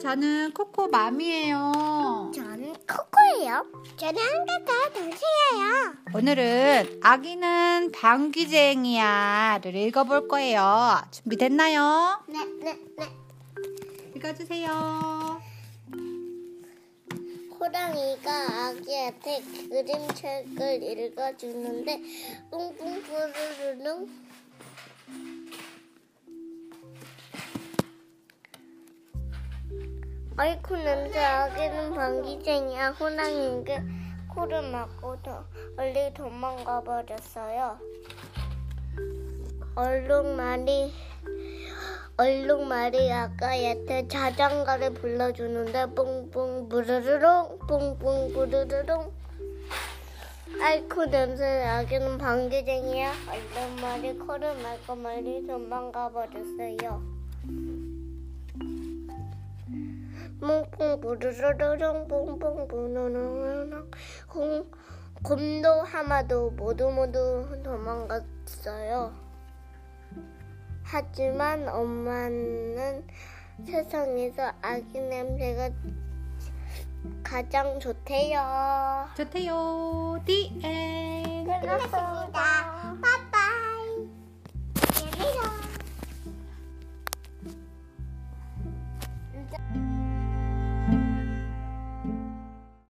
저는 코코맘이에요. 저는 코코예요. 저는 한가가 동생이에요. 오늘은 아기는 방귀쟁이야를 읽어볼 거예요. 준비됐나요? 네, 네, 네. 읽어주세요. 호랑이가 아기한테 그림책을 읽어주는데 뿡뿡 부르르릉 아이쿠 냄새 아기는 방귀쟁이야. 호랑이에게 코를 막고 더 얼리 도망가 버렸어요. 얼룩말이 얼룩말이 아까한테 자장가를 불러주는데 뿡뿡 부르르릉 뿡뿡 부르르릉. 아이쿠 냄새 아기는 방귀쟁이야. 얼룩말이 코를 막고 멀리 도망가 버렸어요 뿡뿡 부르르르릉 뿡뿡 부르르릉 공, 곰도 하마도 모두 모두 도망갔어요. 하지만 엄마는 세상에서 아기 냄새가 가장 좋대요. 좋대요. 디엔. 끝났습니다.